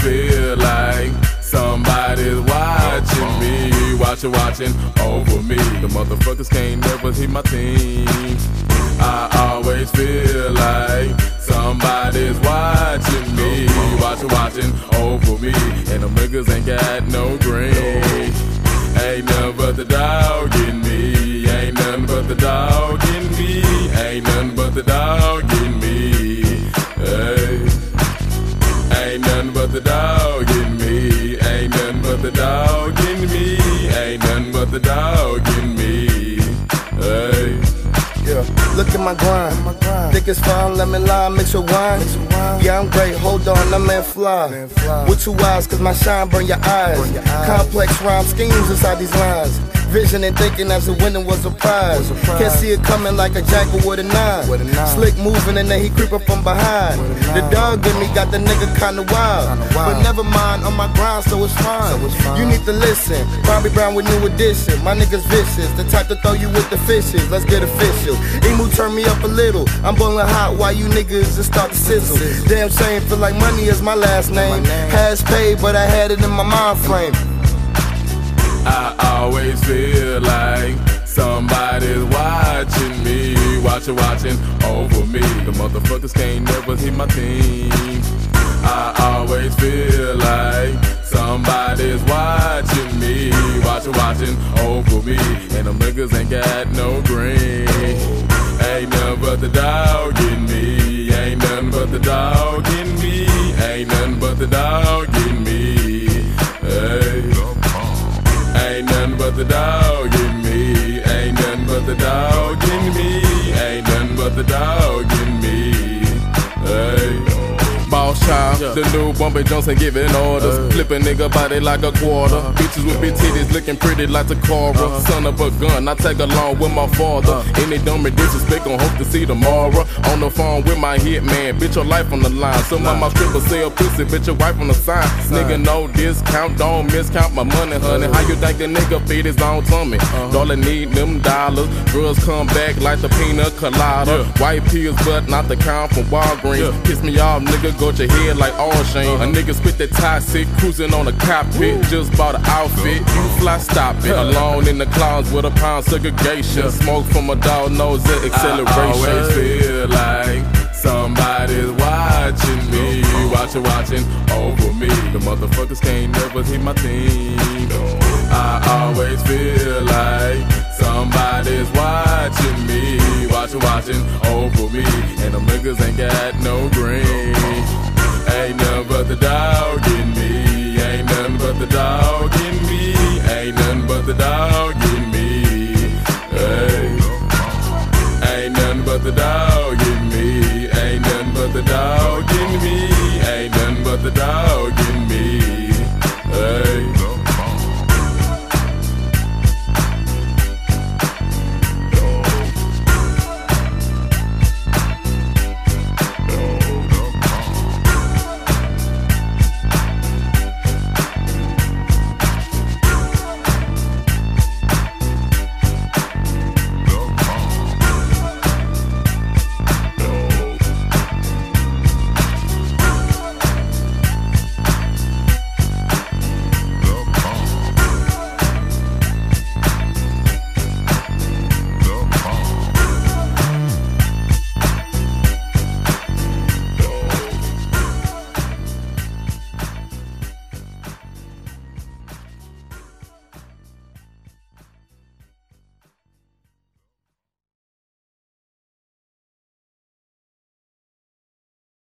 feel like somebody's watching me, watching, watching over me. The motherfuckers can't never hit my team. I always feel like somebody's watching me, watching, watching over me. And them niggas ain't got no green. Ain't nothing but the dog but dog in me. Hey. Yeah, look at my grind. Thick as fine, lemon lime, mix with wine. Yeah, I'm great. Hold on, I'm in fly. With two eyes, cause my shine burn your eyes. Complex rhyme schemes inside these lines. Vision and thinking as a winning was a prize. Can't see it coming like a jackal with a nine. Slick moving and then he creeping from behind. The dog in me got the nigga kinda wild. But never mind, on my grind, so it's fine. You need to listen. Bobby Brown with new edition. My niggas vicious. The type to throw you with the fishes. Let's get official. Emu turn me up a little. I'm boiling hot while you niggas just start to sizzle. Damn shame, feel like money is my last name. Has paid, but I had it in my mind frame. I always feel like somebody's watching me, watching, watching over me. The motherfuckers can't never hit my team. I always feel like somebody's watching me, watching, watching over me. And them niggas ain't got no green. Ain't nothing but the dog in me. Ain't nothing but the dog the dog The new Bumpy Johnson giving orders. Flip a nigga body like a quarter. Uh-huh. Bitches with big titties looking pretty like Takara. Uh-huh. Son of a gun, I take along with my father. Uh-huh. Any dumb and disrespect gon' hope to see tomorrow. On the phone with my hitman, bitch, your life on the line. Some of my strippers sell pussy, bitch, your wife on the sign. Nigga, no discount, don't miscount my money, honey. How you think a nigga feed his own tummy? Dollar need them dollars. Girls come back like the pina colada. White pills, but not the kind from Walgreens. Piss me off, nigga, go to your head like all shame. A nigga spit that toxic, cruising on a cockpit. Just bought an outfit, you fly, stop it. Alone in the clouds with a pound segregation. Smoke from a dog nose at acceleration. I always feel like somebody's watching me, watching, watching over me. The motherfuckers can't never hit my team. I always feel like somebody's watching me, watching, watching over me. And them niggas ain't got no the dog in me. Ain't nothing but the dog in me. Ain't nothing but the dog in me. Hey. Ain't nothing but the dog.